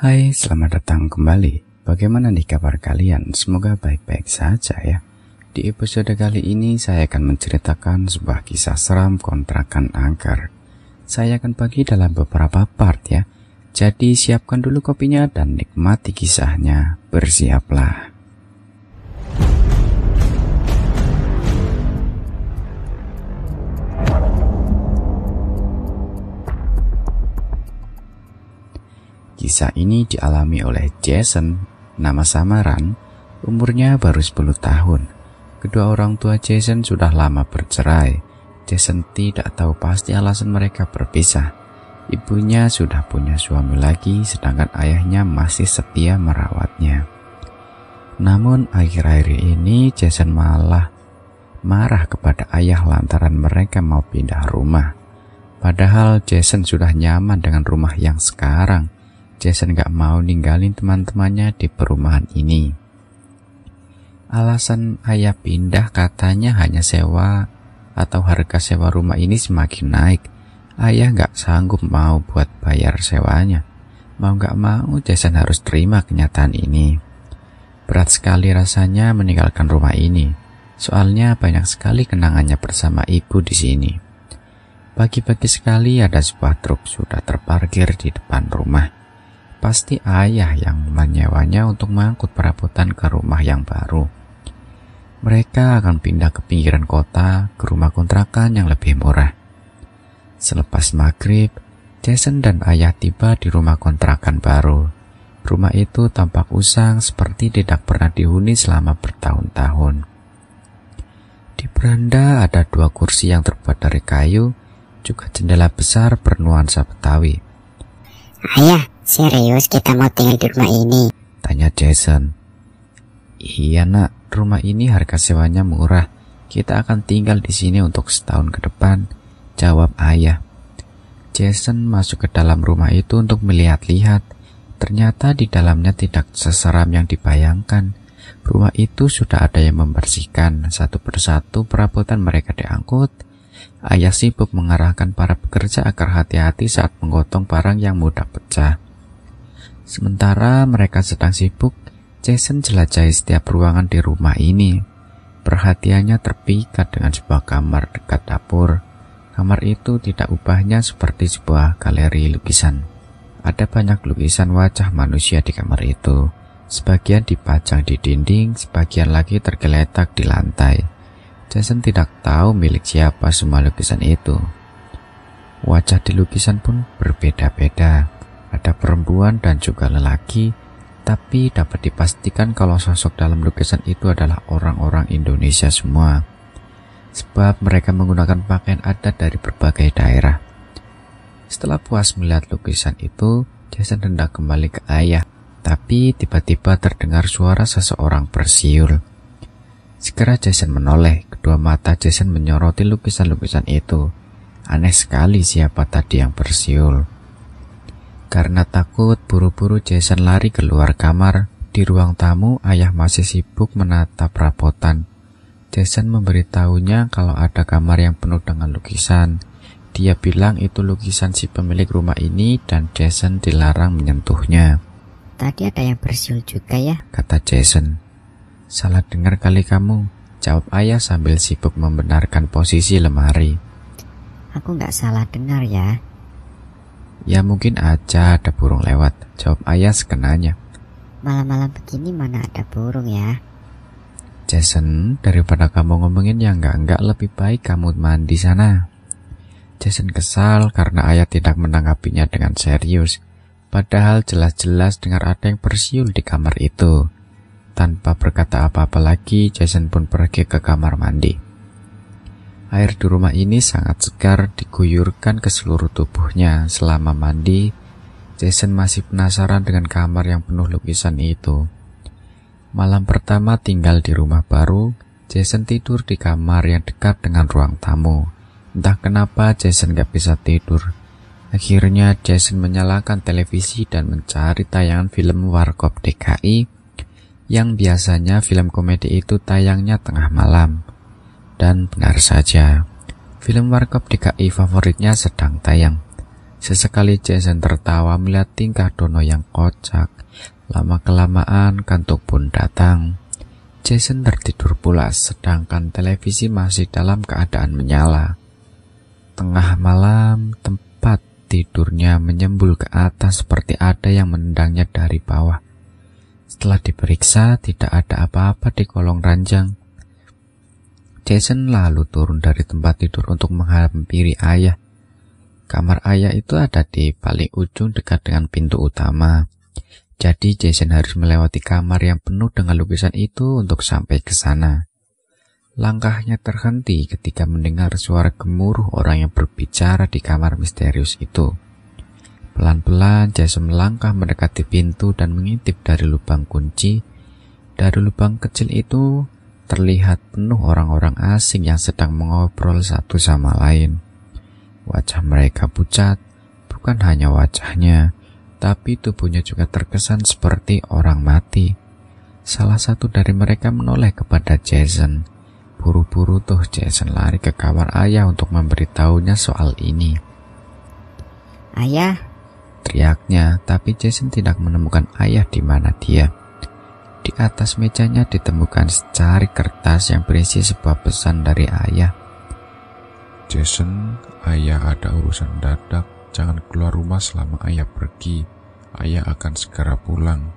Hai, selamat datang kembali. Bagaimana nih kabar kalian? Semoga baik-baik saja ya. Di episode kali ini saya akan menceritakan sebuah kisah seram kontrakan angker. Saya akan bagi dalam beberapa part ya. Jadi siapkan dulu kopinya dan nikmati kisahnya. Bersiaplah. Kisah ini dialami oleh Jason, nama samaran, umurnya baru 10 tahun. Kedua orang tua Jason sudah lama bercerai. Jason tidak tahu pasti alasan mereka berpisah. Ibunya sudah punya suami lagi, sedangkan ayahnya masih setia merawatnya. Namun akhir-akhir ini Jason malah marah kepada ayah lantaran mereka mau pindah rumah. Padahal Jason sudah nyaman dengan rumah yang sekarang. Jason gak mau ninggalin teman-temannya di perumahan ini. Alasan ayah pindah katanya hanya sewa atau harga sewa rumah ini semakin naik. Ayah gak sanggup mau buat bayar sewanya. Mau gak mau Jason harus terima kenyataan ini. Berat sekali rasanya meninggalkan rumah ini. Soalnya banyak sekali kenangannya bersama ibu di sini. Pagi-pagi sekali ada sebuah truk sudah terparkir di depan rumah pasti ayah yang menyewanya untuk mengangkut perabotan ke rumah yang baru. Mereka akan pindah ke pinggiran kota ke rumah kontrakan yang lebih murah. Selepas maghrib, Jason dan ayah tiba di rumah kontrakan baru. Rumah itu tampak usang seperti tidak pernah dihuni selama bertahun-tahun. Di beranda ada dua kursi yang terbuat dari kayu, juga jendela besar bernuansa Betawi. Ayah, Serius kita mau tinggal di rumah ini? Tanya Jason. Iya nak, rumah ini harga sewanya murah. Kita akan tinggal di sini untuk setahun ke depan. Jawab ayah. Jason masuk ke dalam rumah itu untuk melihat-lihat. Ternyata di dalamnya tidak seseram yang dibayangkan. Rumah itu sudah ada yang membersihkan. Satu persatu perabotan mereka diangkut. Ayah sibuk mengarahkan para pekerja agar hati-hati saat menggotong barang yang mudah pecah. Sementara mereka sedang sibuk, Jason jelajahi setiap ruangan di rumah ini. Perhatiannya terpikat dengan sebuah kamar dekat dapur. Kamar itu tidak ubahnya seperti sebuah galeri lukisan. Ada banyak lukisan wajah manusia di kamar itu. Sebagian dipajang di dinding, sebagian lagi tergeletak di lantai. Jason tidak tahu milik siapa semua lukisan itu. Wajah di lukisan pun berbeda-beda ada perempuan dan juga lelaki, tapi dapat dipastikan kalau sosok dalam lukisan itu adalah orang-orang Indonesia semua. Sebab mereka menggunakan pakaian adat dari berbagai daerah. Setelah puas melihat lukisan itu, Jason hendak kembali ke ayah, tapi tiba-tiba terdengar suara seseorang bersiul. Segera Jason menoleh, kedua mata Jason menyoroti lukisan-lukisan itu. Aneh sekali siapa tadi yang bersiul. Karena takut, buru-buru Jason lari keluar kamar. Di ruang tamu, ayah masih sibuk menata perabotan. Jason memberitahunya kalau ada kamar yang penuh dengan lukisan. Dia bilang itu lukisan si pemilik rumah ini dan Jason dilarang menyentuhnya. Tadi ada yang bersiul juga ya? Kata Jason. Salah dengar kali kamu, jawab ayah sambil sibuk membenarkan posisi lemari. Aku nggak salah dengar ya, Ya mungkin aja ada burung lewat, jawab ayah sekenanya. Malam-malam begini mana ada burung ya? Jason, daripada kamu ngomongin yang enggak-enggak lebih baik kamu mandi sana. Jason kesal karena ayah tidak menanggapinya dengan serius. Padahal jelas-jelas dengar ada yang bersiul di kamar itu. Tanpa berkata apa-apa lagi, Jason pun pergi ke kamar mandi. Air di rumah ini sangat segar diguyurkan ke seluruh tubuhnya selama mandi. Jason masih penasaran dengan kamar yang penuh lukisan itu. Malam pertama tinggal di rumah baru, Jason tidur di kamar yang dekat dengan ruang tamu. Entah kenapa Jason gak bisa tidur. Akhirnya Jason menyalakan televisi dan mencari tayangan film Warkop DKI yang biasanya film komedi itu tayangnya tengah malam. Dan benar saja, film Warkop DKI favoritnya sedang tayang. Sesekali Jason tertawa melihat tingkah Dono yang kocak. Lama-kelamaan kantuk pun datang. Jason tertidur pula sedangkan televisi masih dalam keadaan menyala. Tengah malam, tempat tidurnya menyembul ke atas seperti ada yang menendangnya dari bawah. Setelah diperiksa, tidak ada apa-apa di kolong ranjang. Jason lalu turun dari tempat tidur untuk menghampiri ayah. Kamar ayah itu ada di paling ujung dekat dengan pintu utama. Jadi Jason harus melewati kamar yang penuh dengan lukisan itu untuk sampai ke sana. Langkahnya terhenti ketika mendengar suara gemuruh orang yang berbicara di kamar misterius itu. Pelan-pelan Jason melangkah mendekati pintu dan mengintip dari lubang kunci. Dari lubang kecil itu terlihat penuh orang-orang asing yang sedang mengobrol satu sama lain. Wajah mereka pucat, bukan hanya wajahnya, tapi tubuhnya juga terkesan seperti orang mati. Salah satu dari mereka menoleh kepada Jason. Buru-buru tuh Jason lari ke kamar ayah untuk memberitahunya soal ini. Ayah, teriaknya, tapi Jason tidak menemukan ayah di mana dia. Di atas mejanya ditemukan secari kertas yang berisi sebuah pesan dari ayah. Jason, ayah ada urusan dadak. Jangan keluar rumah selama ayah pergi. Ayah akan segera pulang.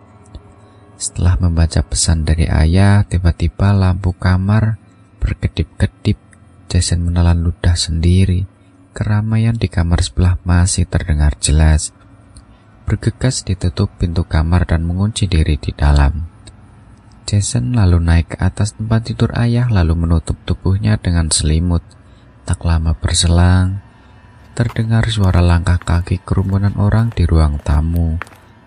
Setelah membaca pesan dari ayah, tiba-tiba lampu kamar berkedip-kedip. Jason menelan ludah sendiri. Keramaian di kamar sebelah masih terdengar jelas. Bergegas ditutup pintu kamar dan mengunci diri di dalam. Jason lalu naik ke atas tempat tidur ayah lalu menutup tubuhnya dengan selimut. Tak lama berselang, terdengar suara langkah kaki kerumunan orang di ruang tamu.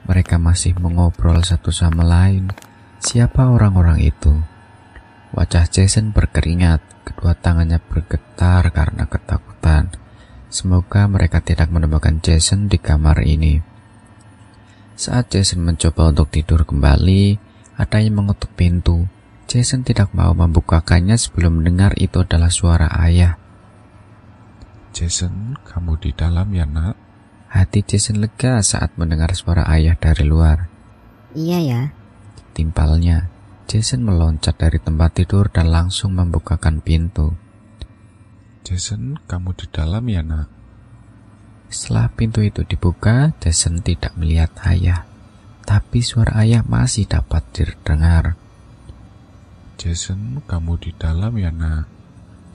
Mereka masih mengobrol satu sama lain. Siapa orang-orang itu? Wajah Jason berkeringat, kedua tangannya bergetar karena ketakutan. Semoga mereka tidak menemukan Jason di kamar ini. Saat Jason mencoba untuk tidur kembali, ada yang mengetuk pintu. Jason tidak mau membukakannya sebelum mendengar itu adalah suara ayah. Jason, kamu di dalam ya nak? Hati Jason lega saat mendengar suara ayah dari luar. Iya ya. Timpalnya, Jason meloncat dari tempat tidur dan langsung membukakan pintu. Jason, kamu di dalam ya nak? Setelah pintu itu dibuka, Jason tidak melihat ayah. Tapi suara ayah masih dapat didengar. Jason, kamu di dalam ya nak?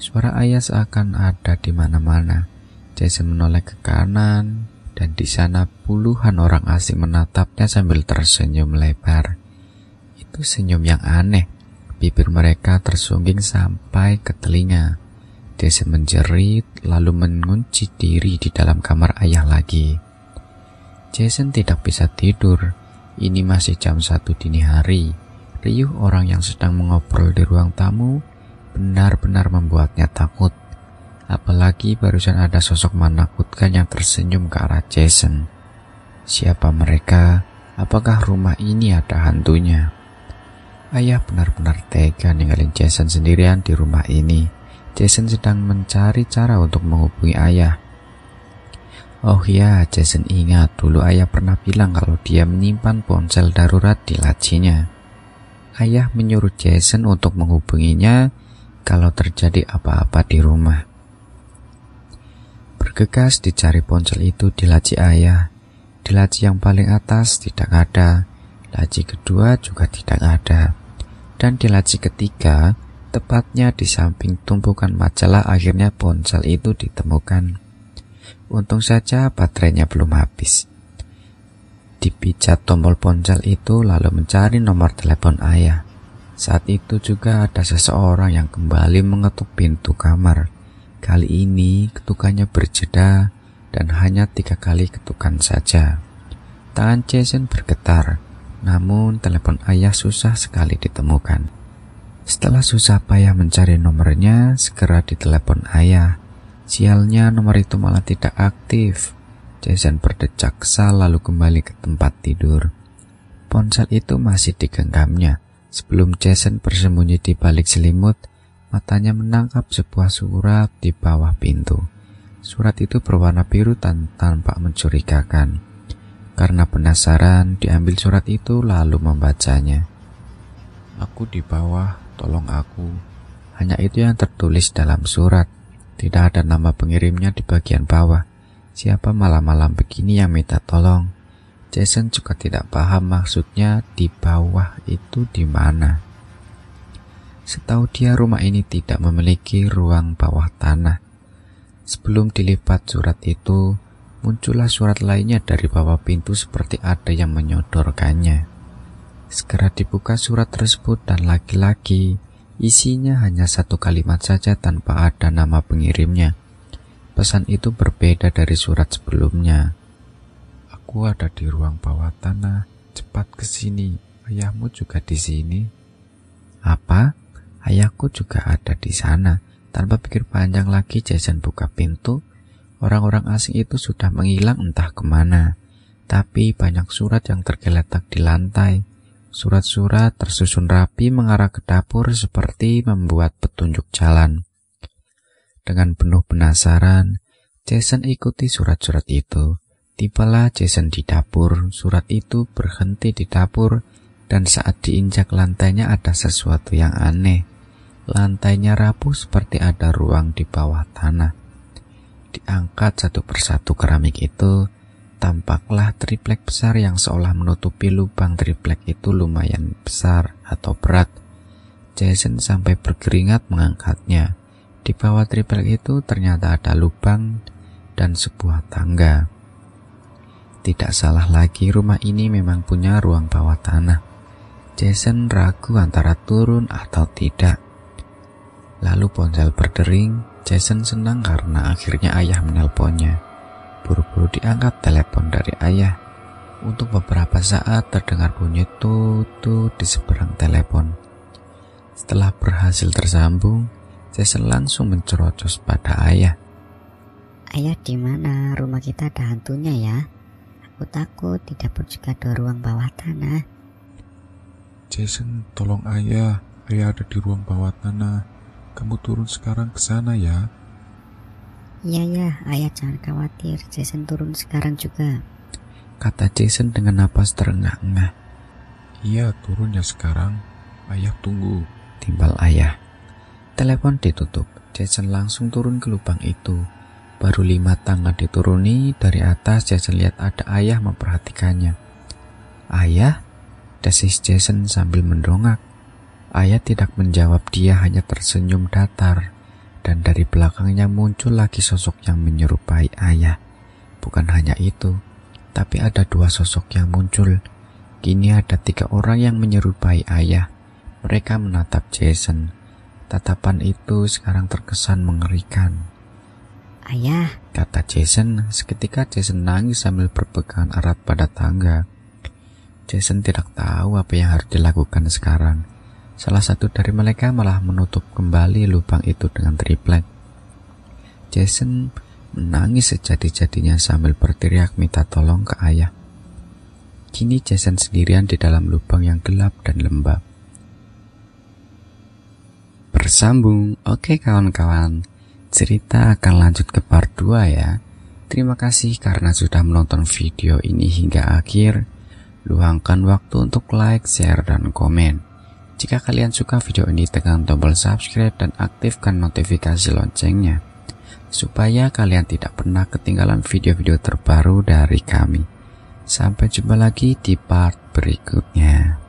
Suara ayah seakan ada di mana-mana. Jason menoleh ke kanan, dan di sana puluhan orang asing menatapnya sambil tersenyum lebar. Itu senyum yang aneh. Bibir mereka tersungging sampai ke telinga. Jason menjerit, lalu mengunci diri di dalam kamar ayah lagi. Jason tidak bisa tidur. Ini masih jam satu dini hari. Riuh orang yang sedang mengobrol di ruang tamu benar-benar membuatnya takut. Apalagi barusan ada sosok menakutkan yang tersenyum ke arah Jason. Siapa mereka? Apakah rumah ini ada hantunya? Ayah benar-benar tega ninggalin Jason sendirian di rumah ini. Jason sedang mencari cara untuk menghubungi ayah. Oh ya, Jason ingat dulu ayah pernah bilang kalau dia menyimpan ponsel darurat di lacinya. Ayah menyuruh Jason untuk menghubunginya kalau terjadi apa-apa di rumah. Bergegas dicari ponsel itu di laci ayah. Di laci yang paling atas tidak ada, laci kedua juga tidak ada, dan di laci ketiga, tepatnya di samping tumpukan majalah akhirnya ponsel itu ditemukan. Untung saja baterainya belum habis. Dipijat tombol ponsel itu lalu mencari nomor telepon ayah. Saat itu juga ada seseorang yang kembali mengetuk pintu kamar. Kali ini ketukannya berjeda dan hanya tiga kali ketukan saja. Tangan Jason bergetar, namun telepon ayah susah sekali ditemukan. Setelah susah payah mencari nomornya, segera ditelepon ayah. Sialnya nomor itu malah tidak aktif. Jason berdecak kesal lalu kembali ke tempat tidur. Ponsel itu masih digenggamnya. Sebelum Jason bersembunyi di balik selimut, matanya menangkap sebuah surat di bawah pintu. Surat itu berwarna biru dan tampak mencurigakan. Karena penasaran, diambil surat itu lalu membacanya. Aku di bawah, tolong aku. Hanya itu yang tertulis dalam surat. Tidak ada nama pengirimnya di bagian bawah. Siapa malam-malam begini yang minta tolong? Jason juga tidak paham maksudnya di bawah itu di mana. Setahu dia rumah ini tidak memiliki ruang bawah tanah. Sebelum dilipat surat itu, muncullah surat lainnya dari bawah pintu seperti ada yang menyodorkannya. Segera dibuka surat tersebut dan lagi-lagi isinya hanya satu kalimat saja tanpa ada nama pengirimnya. Pesan itu berbeda dari surat sebelumnya. Aku ada di ruang bawah tanah. Cepat ke sini. Ayahmu juga di sini. Apa? Ayahku juga ada di sana. Tanpa pikir panjang lagi, Jason buka pintu. Orang-orang asing itu sudah menghilang entah ke mana. Tapi banyak surat yang tergeletak di lantai. Surat-surat tersusun rapi mengarah ke dapur seperti membuat petunjuk jalan. Dengan penuh penasaran, Jason ikuti surat-surat itu. Tibalah Jason di dapur, surat itu berhenti di dapur, dan saat diinjak lantainya ada sesuatu yang aneh. Lantainya rapuh seperti ada ruang di bawah tanah. Diangkat satu persatu keramik itu, tampaklah triplek besar yang seolah menutupi lubang triplek itu lumayan besar atau berat. Jason sampai berkeringat mengangkatnya. Di bawah triplek itu ternyata ada lubang dan sebuah tangga. Tidak salah lagi rumah ini memang punya ruang bawah tanah. Jason ragu antara turun atau tidak. Lalu ponsel berdering, Jason senang karena akhirnya ayah menelponnya. Buru-buru diangkat telepon dari ayah. Untuk beberapa saat terdengar bunyi tutut di seberang telepon. Setelah berhasil tersambung, Jason langsung mencerocos pada ayah. Ayah di mana? Rumah kita ada hantunya ya? Aku takut di dapur juga ada ruang bawah tanah. Jason, tolong ayah. Ayah ada di ruang bawah tanah. Kamu turun sekarang ke sana ya. Iya ya, ayah jangan khawatir. Jason turun sekarang juga. Kata Jason dengan napas terengah-engah. Iya, turunnya sekarang. Ayah tunggu. Timbal ayah. Telepon ditutup. Jason langsung turun ke lubang itu. Baru lima tangga dituruni, dari atas Jason lihat ada ayah memperhatikannya. Ayah? Desis Jason sambil mendongak. Ayah tidak menjawab dia hanya tersenyum datar. Dan dari belakangnya muncul lagi sosok yang menyerupai ayah. Bukan hanya itu, tapi ada dua sosok yang muncul. Kini ada tiga orang yang menyerupai ayah. Mereka menatap Jason. Tatapan itu sekarang terkesan mengerikan. Ayah, Kata Jason, seketika Jason nangis sambil berpegangan erat pada tangga. Jason tidak tahu apa yang harus dilakukan sekarang. Salah satu dari mereka malah menutup kembali lubang itu dengan triplek. Jason menangis sejadi-jadinya sambil berteriak minta tolong ke ayah. Kini Jason sendirian di dalam lubang yang gelap dan lembab. Bersambung, oke kawan-kawan. Cerita akan lanjut ke part 2 ya. Terima kasih karena sudah menonton video ini hingga akhir. Luangkan waktu untuk like, share, dan komen. Jika kalian suka video ini, tekan tombol subscribe dan aktifkan notifikasi loncengnya. Supaya kalian tidak pernah ketinggalan video-video terbaru dari kami. Sampai jumpa lagi di part berikutnya.